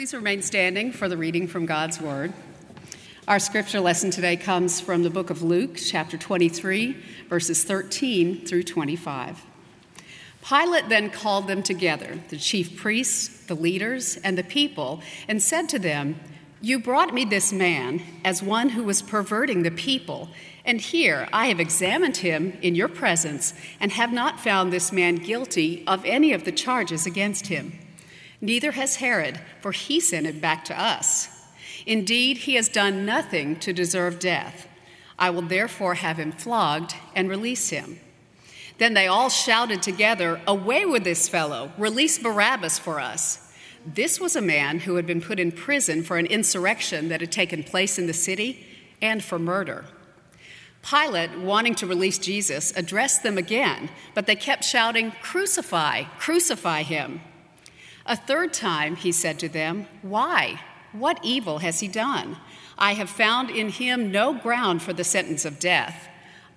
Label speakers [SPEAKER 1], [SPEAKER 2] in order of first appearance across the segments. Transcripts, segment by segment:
[SPEAKER 1] Please remain standing for the reading from God's Word. Our scripture lesson today comes from the book of Luke, chapter 23, verses 13 through 25. Pilate then called them together, the chief priests, the leaders, and the people, and said to them, You brought me this man as one who was perverting the people, and here I have examined him in your presence and have not found this man guilty of any of the charges against him. Neither has Herod, for he sent it back to us. Indeed, he has done nothing to deserve death. I will therefore have him flogged and release him. Then they all shouted together, Away with this fellow! Release Barabbas for us. This was a man who had been put in prison for an insurrection that had taken place in the city and for murder. Pilate, wanting to release Jesus, addressed them again, but they kept shouting, Crucify, crucify him. A third time he said to them, Why? What evil has he done? I have found in him no ground for the sentence of death.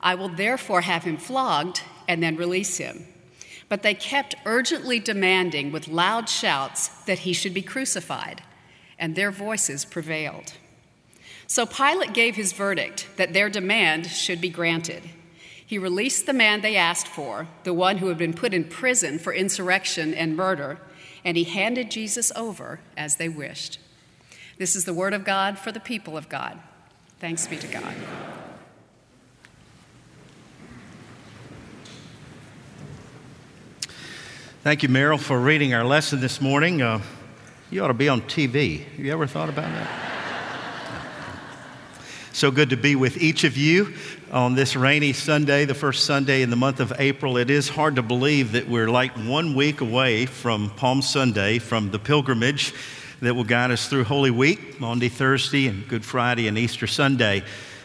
[SPEAKER 1] I will therefore have him flogged and then release him. But they kept urgently demanding with loud shouts that he should be crucified, and their voices prevailed. So Pilate gave his verdict that their demand should be granted. He released the man they asked for, the one who had been put in prison for insurrection and murder and he handed Jesus over as they wished. This is the word of God for the people of God. Thanks be to God.
[SPEAKER 2] Thank you, Meryl, for reading our lesson this morning. Uh, you ought to be on TV. Have you ever thought about that? So good to be with each of you on this rainy Sunday, the first Sunday in the month of April. It is hard to believe that we're like one week away from Palm Sunday, from the pilgrimage that will guide us through Holy Week, Maundy, Thursday, and Good Friday, and Easter Sunday.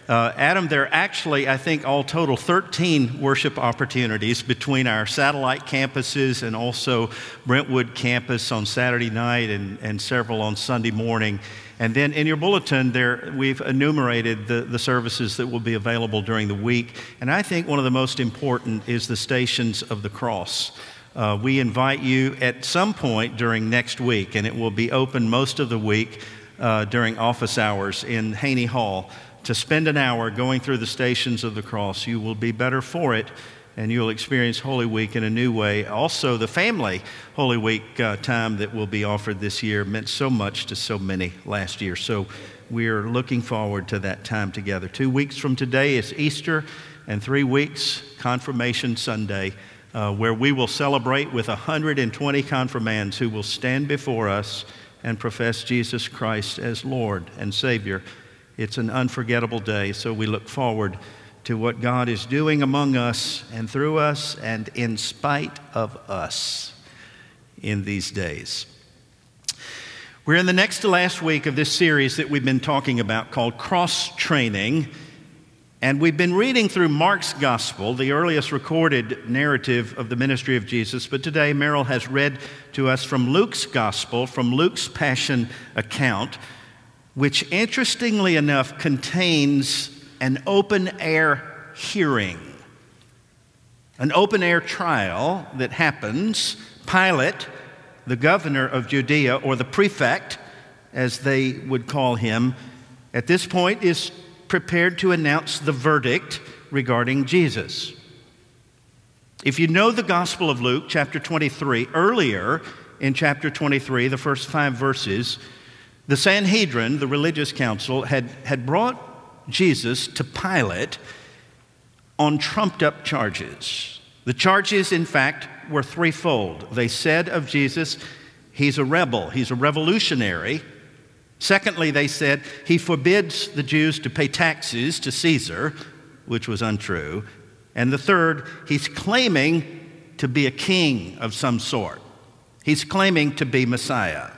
[SPEAKER 2] Uh, Adam, there are actually, I think, all total 13 worship opportunities between our satellite campuses and also Brentwood campus on Saturday night and, and several on Sunday morning. And then in your bulletin, there we've enumerated the, the services that will be available during the week. And I think one of the most important is the Stations of the Cross. Uh, we invite you at some point during next week, and it will be open most of the week uh, during office hours in Haney Hall, to spend an hour going through the Stations of the Cross. You will be better for it and you'll experience Holy Week in a new way. Also, the family Holy Week uh, time that will be offered this year meant so much to so many last year. So we're looking forward to that time together. Two weeks from today is Easter, and three weeks, Confirmation Sunday. Uh, where we will celebrate with 120 confirmands who will stand before us and profess Jesus Christ as Lord and Savior. It's an unforgettable day, so we look forward to what God is doing among us and through us and in spite of us in these days. We're in the next to last week of this series that we've been talking about called Cross Training. And we've been reading through Mark's Gospel, the earliest recorded narrative of the ministry of Jesus. But today, Merrill has read to us from Luke's Gospel, from Luke's Passion account, which interestingly enough contains an open air hearing, an open air trial that happens. Pilate, the governor of Judea, or the prefect, as they would call him, at this point is prepared to announce the verdict regarding Jesus. If you know the Gospel of Luke, chapter 23, earlier in chapter 23, the first five verses, the Sanhedrin, the religious council, had, had brought Jesus to Pilate on trumped up charges. The charges, in fact, were threefold. They said of Jesus, he's a rebel, he's a revolutionary. Secondly, they said he forbids the Jews to pay taxes to Caesar, which was untrue. And the third, he's claiming to be a king of some sort. He's claiming to be Messiah.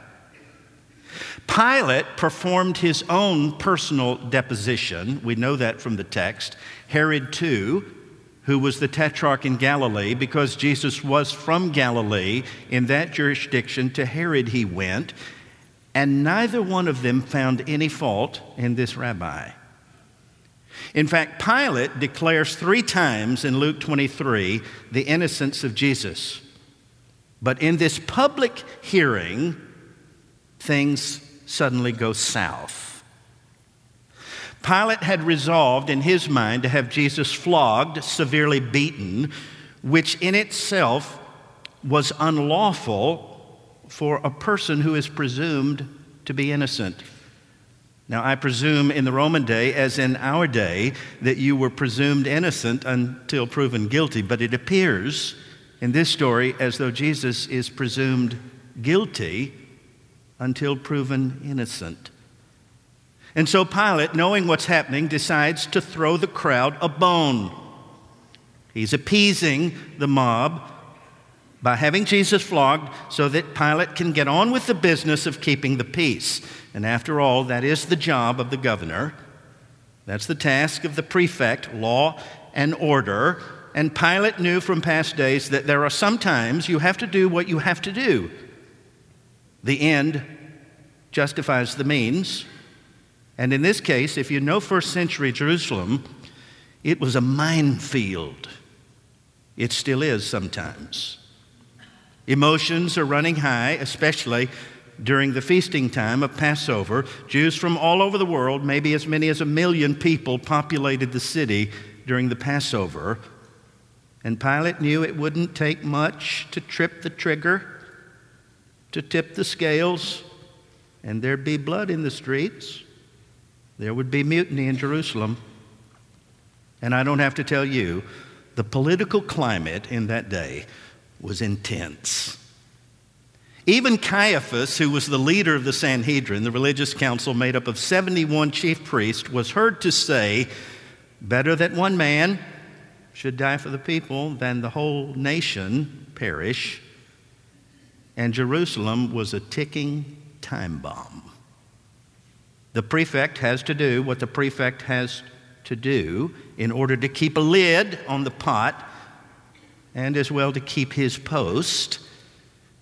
[SPEAKER 2] Pilate performed his own personal deposition. We know that from the text. Herod, too, who was the tetrarch in Galilee, because Jesus was from Galilee, in that jurisdiction, to Herod he went, and neither one of them found any fault in this rabbi. In fact, Pilate declares three times in Luke 23 the innocence of Jesus. But in this public hearing, things suddenly go south. Pilate had resolved in his mind to have Jesus flogged, severely beaten, which in itself was unlawful for a person who is presumed to be innocent. Now, I presume in the Roman day, as in our day, that you were presumed innocent until proven guilty, but it appears in this story as though Jesus is presumed guilty until proven innocent. And so Pilate, knowing what's happening, decides to throw the crowd a bone. He's appeasing the mob by having Jesus flogged so that Pilate can get on with the business of keeping the peace. And after all, that is the job of the governor. That's the task of the prefect, law and order. And Pilate knew from past days that there are some times you have to do what you have to do. The end justifies the means. And in this case, if you know first century Jerusalem, it was a minefield. It still is sometimes. Emotions are running high, especially during the feasting time of Passover. Jews from all over the world, maybe as many as a million people, populated the city during the Passover. And Pilate knew it wouldn't take much to trip the trigger, to tip the scales, and there'd be blood in the streets. There would be mutiny in Jerusalem. And I don't have to tell you, the political climate in that day was intense. Even Caiaphas, who was the leader of the Sanhedrin, the religious council made up of 71 chief priests, was heard to say, Better that one man should die for the people than the whole nation perish. And Jerusalem was a ticking time bomb. The prefect has to do what the prefect has to do in order to keep a lid on the pot and as well to keep his post.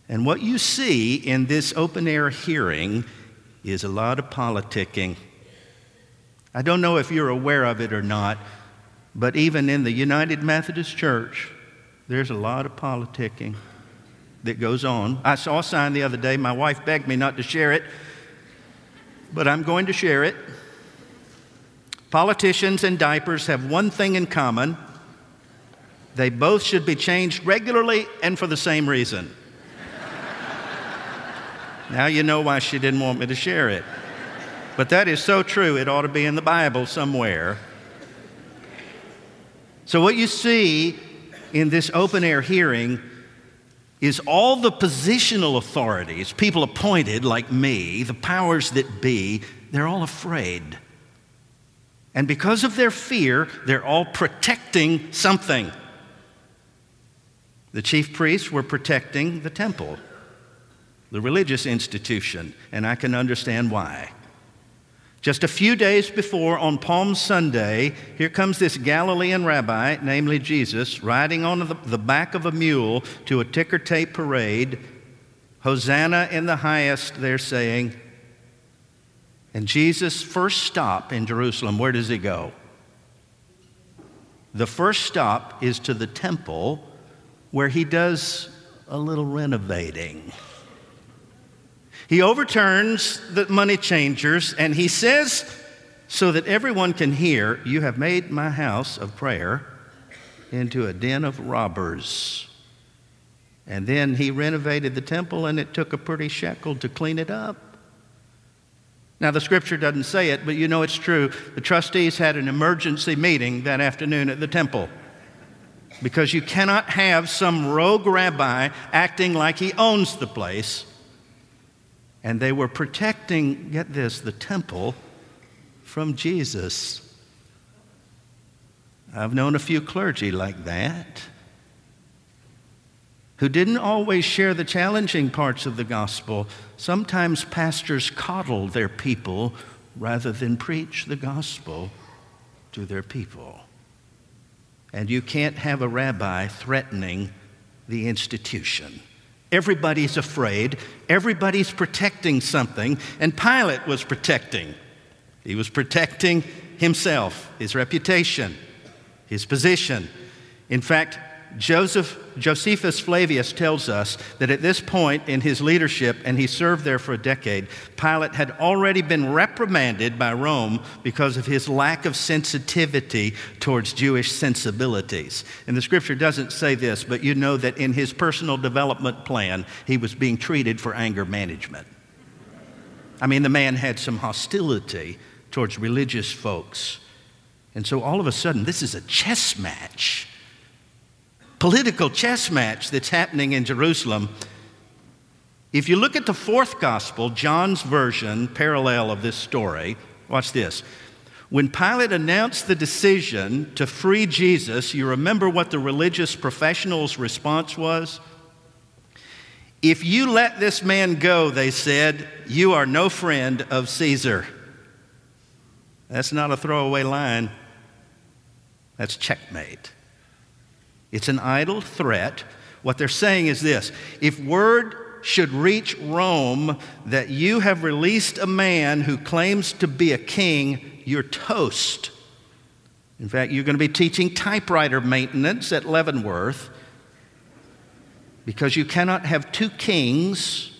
[SPEAKER 2] And what you see in this open air hearing is a lot of politicking. I don't know if you're aware of it or not, but even in the United Methodist Church, there's a lot of politicking that goes on. I saw a sign the other day. My wife begged me not to share it, but I'm going to share it. Politicians and diapers have one thing in common they both should be changed regularly and for the same reason. now you know why she didn't want me to share it. But that is so true, it ought to be in the Bible somewhere. So, what you see in this open air hearing is all the positional authorities, people appointed like me, the powers that be, they're all afraid. And because of their fear, they're all protecting something. The chief priests were protecting the temple, the religious institution, and I can understand why. Just a few days before, on Palm Sunday, here comes this Galilean rabbi, namely Jesus, riding on the, back of a mule to a ticker tape parade. Hosanna in the highest, they're saying. And Jesus' first stop in Jerusalem, where does he go? The first stop is to the temple where he does a little renovating. He overturns the money changers and he says, so that everyone can hear, You have made my house of prayer into a den of robbers. And then he renovated the temple, and it took a pretty shekel to clean it up. Now, the scripture doesn't say it, but you know it's true. The trustees had an emergency meeting that afternoon at the temple because you cannot have some rogue rabbi acting like he owns the place. And they were protecting, get this, the temple from Jesus. I've known a few clergy like that who didn't always share the challenging parts of the gospel. Sometimes pastors coddle their people rather than preach the gospel to their people. And you can't have a rabbi threatening the institution. Everybody's afraid, everybody's protecting something, and Pilate was protecting. He was protecting himself, his reputation, his position. In fact, Joseph, Josephus Flavius tells us that at this point in his leadership, and he served there for a decade, Pilate had already been reprimanded by Rome because of his lack of sensitivity towards Jewish sensibilities. And the scripture doesn't say this, but you know that in his personal development plan, he was being treated for anger management. I mean, the man had some hostility towards religious folks. And so all of a sudden, this is a chess match political chess match that's happening in Jerusalem. If you look at the fourth gospel, John's version, parallel of this story, watch this. When Pilate announced the decision to free Jesus, you remember what the religious professionals' response was? If you let this man go, they said, you are no friend of Caesar. That's not a throwaway line, that's checkmate. It's an idle threat. What they're saying is this if word should reach Rome that you have released a man who claims to be a king, you're toast. In fact, you're going to be teaching typewriter maintenance at Leavenworth because you cannot have two kings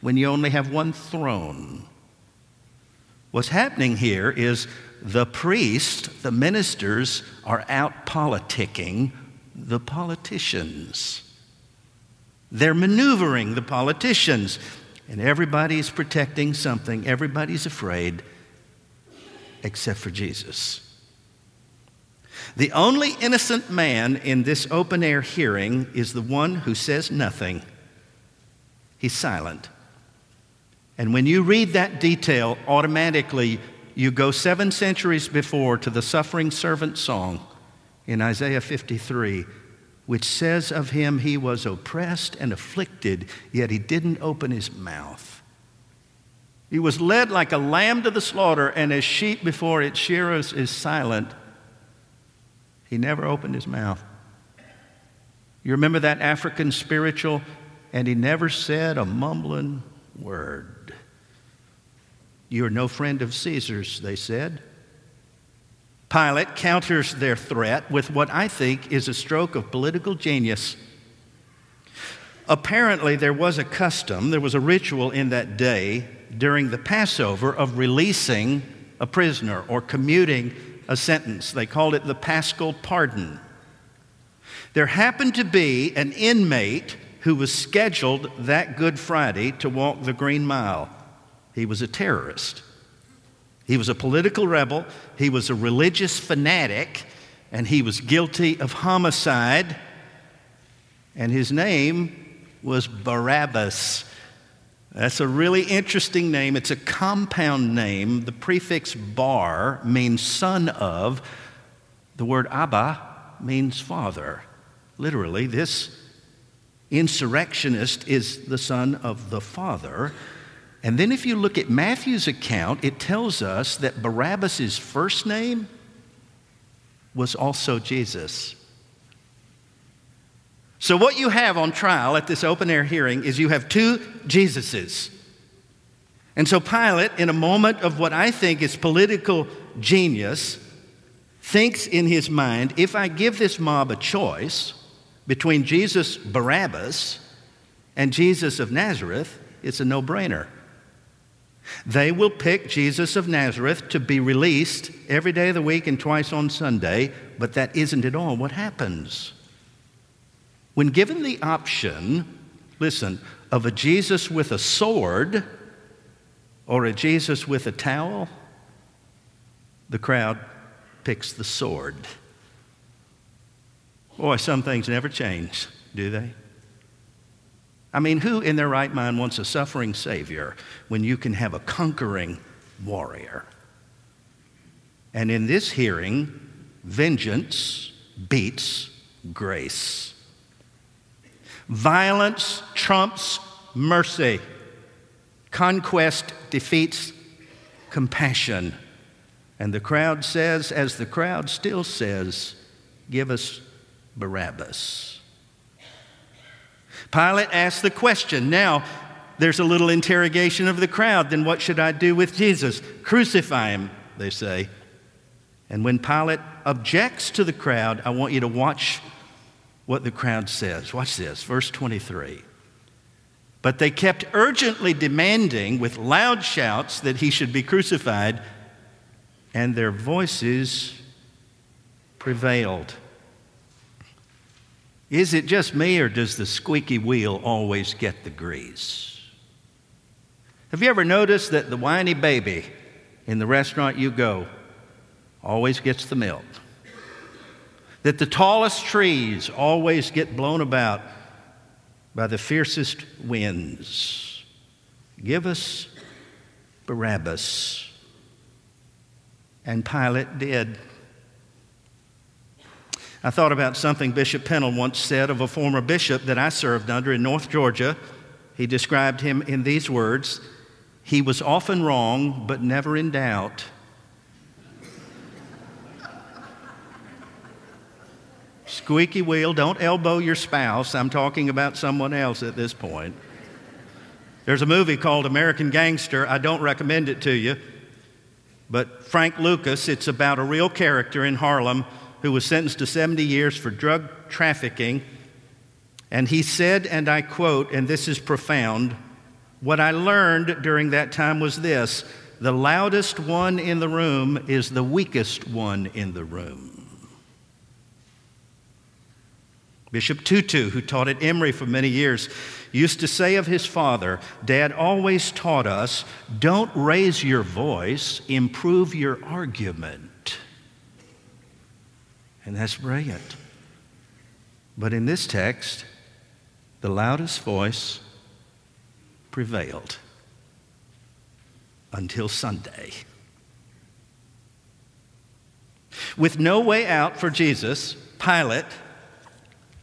[SPEAKER 2] when you only have one throne. What's happening here is the priests, the ministers, are out politicking the politicians. They're maneuvering the politicians, and everybody's protecting something. Everybody's afraid, except for Jesus. The only innocent man in this open air hearing is the one who says nothing. He's silent. And when you read that detail, automatically you go seven centuries before to the suffering servant song in Isaiah 53, which says of him, He was oppressed and afflicted, yet he didn't open his mouth. He was led like a lamb to the slaughter, and as sheep before its shearers is silent, he never opened his mouth. You remember that African spiritual, and he never said a mumbling word. You're no friend of Caesar's, they said. Pilate counters their threat with what I think is a stroke of political genius. Apparently, there was a custom, there was a ritual in that day during the Passover of releasing a prisoner or commuting a sentence. They called it the paschal pardon. There happened to be an inmate who was scheduled that Good Friday to walk the Green Mile. He was a terrorist. He was a political rebel, he was a religious fanatic, and he was guilty of homicide. And his name was Barabbas. That's a really interesting name. It's a compound name. The prefix bar means son of. The word Abba means father. Literally, this insurrectionist is the son of the father. And then if you look at Matthew's account, it tells us that Barabbas' first name was also Jesus. So, what you have on trial at this open air hearing is you have two Jesuses. And so, Pilate, in a moment of what I think is political genius, thinks in his mind if I give this mob a choice between Jesus Barabbas and Jesus of Nazareth, it's a no brainer. They will pick Jesus of Nazareth to be released every day of the week and twice on Sunday, but that isn't at all what happens. When given the option, listen, of a Jesus with a sword or a Jesus with a towel, the crowd picks the sword. Boy, some things never change, do they? I mean, who in their right mind wants a suffering Savior when you can have a conquering warrior? And in this hearing, vengeance beats grace. Violence trumps mercy. Conquest defeats compassion. And the crowd says, as the crowd still says, give us Barabbas. Pilate asked the question. Now, there's a little interrogation of the crowd. Then what should I do with Jesus? Crucify him, they say. And when Pilate objects to the crowd, I want you to watch what the crowd says. Watch this, verse 23. But they kept urgently demanding with loud shouts that he should be crucified, and their voices prevailed. Is it just me, or does the squeaky wheel always get the grease? Have you ever noticed that the whiny baby in the restaurant you go always gets the milk? That the tallest trees always get blown about by the fiercest winds? Give us Barabbas. And Pilate did. I thought about something Bishop Pennell once said of a former bishop that I served under in North Georgia. He described him in these words He was often wrong, but never in doubt. Squeaky wheel, don't elbow your spouse. I'm talking about someone else at this point. There's a movie called American Gangster. I don't recommend it to you. But Frank Lucas, it's about a real character in Harlem who was sentenced to 70 years for drug trafficking. And he said, and I quote, and this is profound what I learned during that time was this the loudest one in the room is the weakest one in the room. Bishop Tutu, who taught at Emory for many years, used to say of his father, Dad always taught us don't raise your voice, improve your argument. And that's brilliant. But in this text, the loudest voice prevailed until Sunday. With no way out for Jesus, Pilate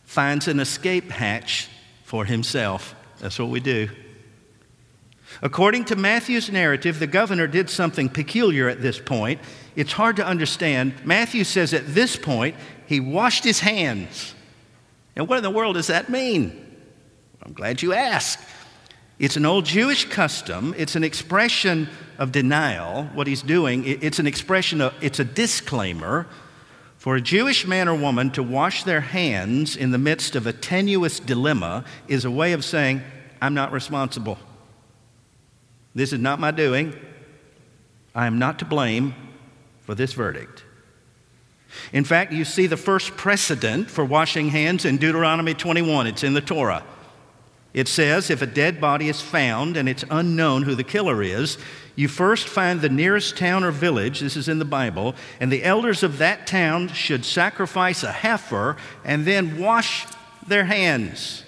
[SPEAKER 2] finds an escape hatch for himself. That's what we do. According to Matthew's narrative, the governor did something peculiar at this point it's hard to understand. Matthew says at this point, he washed his hands. And what in the world does that mean? I'm glad you asked. It's an old Jewish custom. It's an expression of denial, what he's doing. It's an expression of, it's a disclaimer for a Jewish man or woman to wash their hands in the midst of a tenuous dilemma is a way of saying, I'm not responsible. This is not my doing. I am not to blame for this verdict. In fact, you see the first precedent for washing hands in Deuteronomy 21. It's in the Torah. It says if a dead body is found and it's unknown who the killer is, you first find the nearest town or village, this is in the Bible, and the elders of that town should sacrifice a heifer and then wash their hands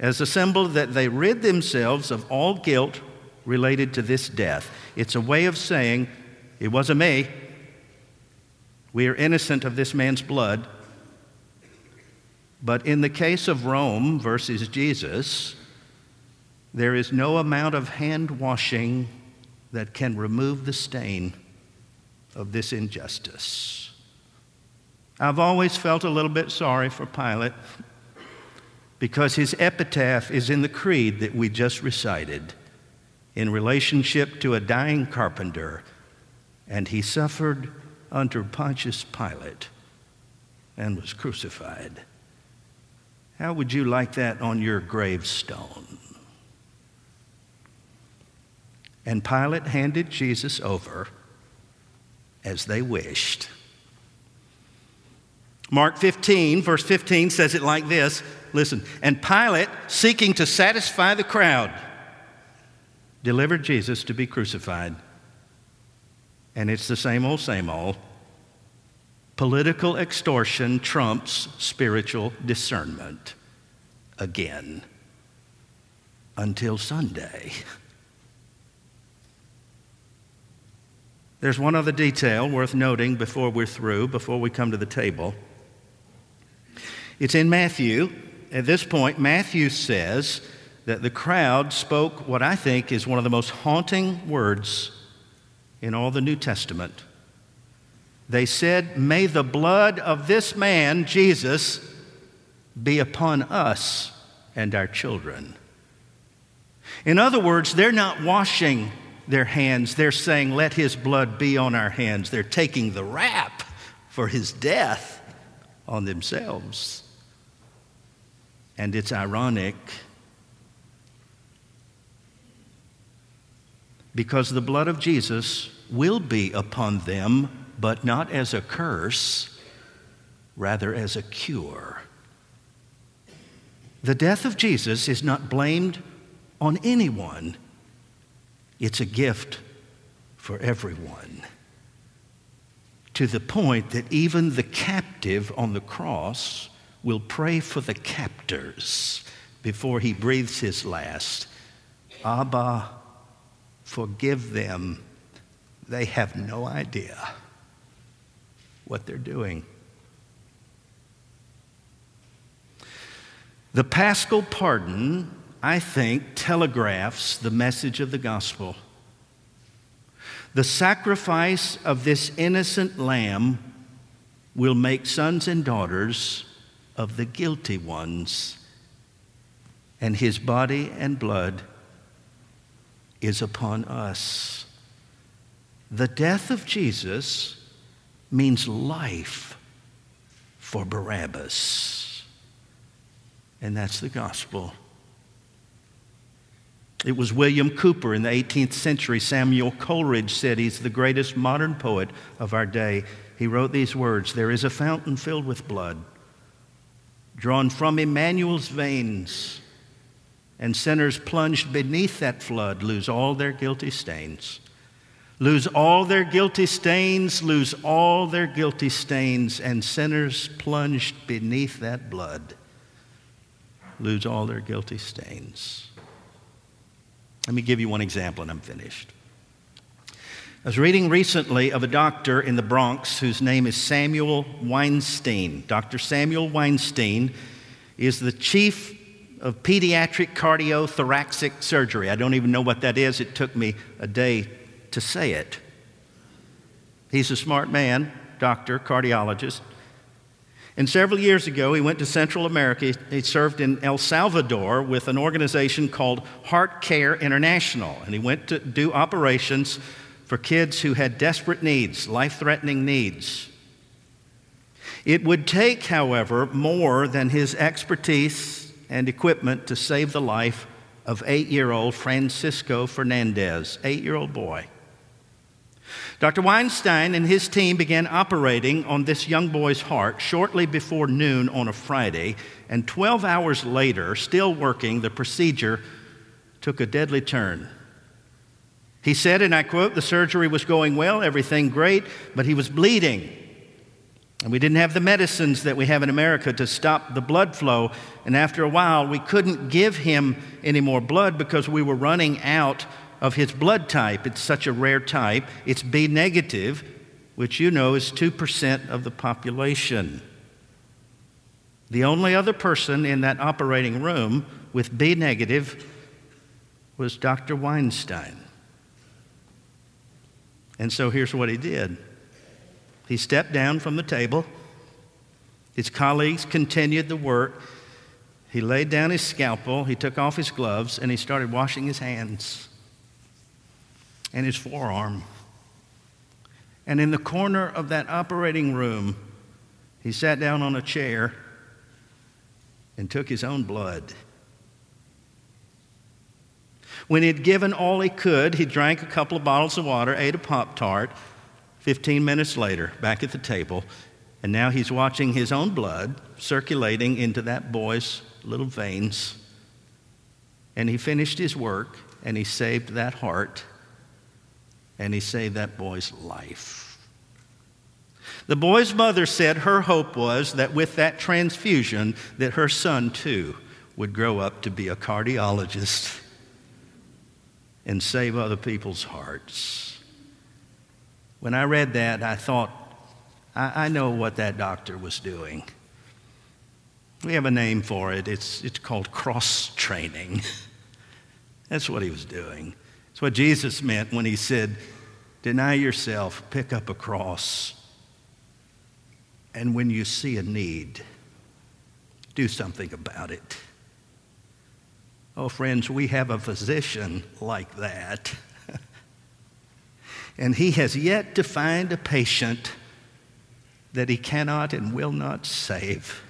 [SPEAKER 2] as a symbol that they rid themselves of all guilt related to this death. It's a way of saying, it wasn't me. We are innocent of this man's blood. But in the case of Rome versus Jesus, there is no amount of hand washing that can remove the stain of this injustice. I've always felt a little bit sorry for Pilate because his epitaph is in the creed that we just recited in relationship to a dying carpenter and he suffered under Pontius Pilate and was crucified. How would you like that on your gravestone? And Pilate handed Jesus over as they wished. Mark 15, verse 15 says it like this listen, and Pilate, seeking to satisfy the crowd, delivered Jesus to be crucified. And it's the same old, same old. Political extortion trumps spiritual discernment again until Sunday. There's one other detail worth noting before we're through, before we come to the table. It's in Matthew. At this point, Matthew says that the crowd spoke what I think is one of the most haunting words in all the New Testament. They said, May the blood of this man, Jesus, be upon us and our children. In other words, they're not washing their hands, they're saying, Let his blood be on our hands. They're taking the rap for his death on themselves. and it's ironic because the blood of Jesus will be upon them, but not as a curse, rather as a cure. The death of Jesus is not blamed on anyone, it's a gift for everyone. To the point that even the captive on the cross will pray for the captors before he breathes his last. Abba, forgive them. They have no idea what they're doing. The paschal pardon, I think, telegraphs the message of the gospel. The sacrifice of this innocent lamb will make sons and daughters of the guilty ones, and his body and blood is upon us. The death of Jesus means life for Barabbas. And that's the gospel. It was William Cowper in the 18th century. Samuel Coleridge said he's the greatest modern poet of our day. He wrote these words There is a fountain filled with blood, drawn from Emmanuel's veins, and sinners plunged beneath that flood lose all their guilty stains. Lose all their guilty stains, lose all their guilty stains, and sinners plunged beneath that blood lose all their guilty stains. Let me give you one example and I'm finished. I was reading recently of a doctor in the Bronx whose name is Samuel Weinstein. Dr. Samuel Weinstein is the chief of pediatric cardiothoracic surgery. I don't even know what that is. It took me a day to say it. He's a smart man, doctor, cardiologist. And several years ago, he went to Central America. He served in El Salvador with an organization called Heart Care International. And he went to do operations for kids who had desperate needs, life threatening needs. It would take, however, more than his expertise and equipment to save the life of eight year old Francisco Fernandez, eight year old boy. Dr. Weinstein and his team began operating on this young boy's heart shortly before noon on a Friday, and 12 hours later, still working, the procedure took a deadly turn. He said, and I quote, the surgery was going well, everything great, but he was bleeding. And we didn't have the medicines that we have in America to stop the blood flow. And after a while, we couldn't give him any more blood because we were running out of his blood type. It's such a rare type. It's B negative, which you know is 2% of the population. The only other person in that operating room with B negative was Dr. Weinstein. And so here's what he did he stepped down from the table. His colleagues continued the work. He laid down his scalpel, he took off his gloves, and he started washing his hands and his forearm. And in the corner of that operating room, he sat down on a chair and took his own blood. When he had given all he could, he drank a couple of bottles of water, ate a Pop Tart. 15 minutes later, back at the table, and now he's watching his own blood circulating into that boy's little veins. And he finished his work and he saved that heart and he saved that boy's life. The boy's mother said her hope was that with that transfusion that her son too would grow up to be a cardiologist and save other people's hearts. When I read that, I thought, I, I know what that doctor was doing. We have a name for it. It's, it's called cross training. That's what he was doing. It's what Jesus meant when he said, Deny yourself, pick up a cross, and when you see a need, do something about it. Oh, friends, we have a physician like that. And he has yet to find a patient that he cannot and will not save.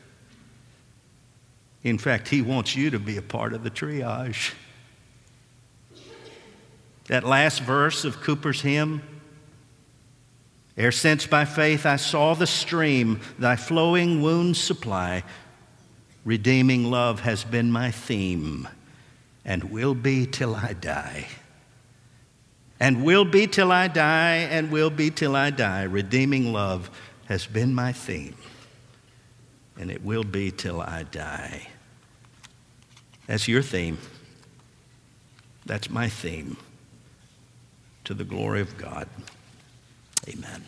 [SPEAKER 2] In fact, He wants you to be a part of the triage. That last verse of Cowper's hymn, Ere since by faith I saw the stream, thy flowing wounds supply, redeeming love has been my theme and will be till I die. And will be till I die, and will be till I die. Redeeming love has been my theme, and it will be till I die. That's your theme. That's my theme. To the glory of God. Amen.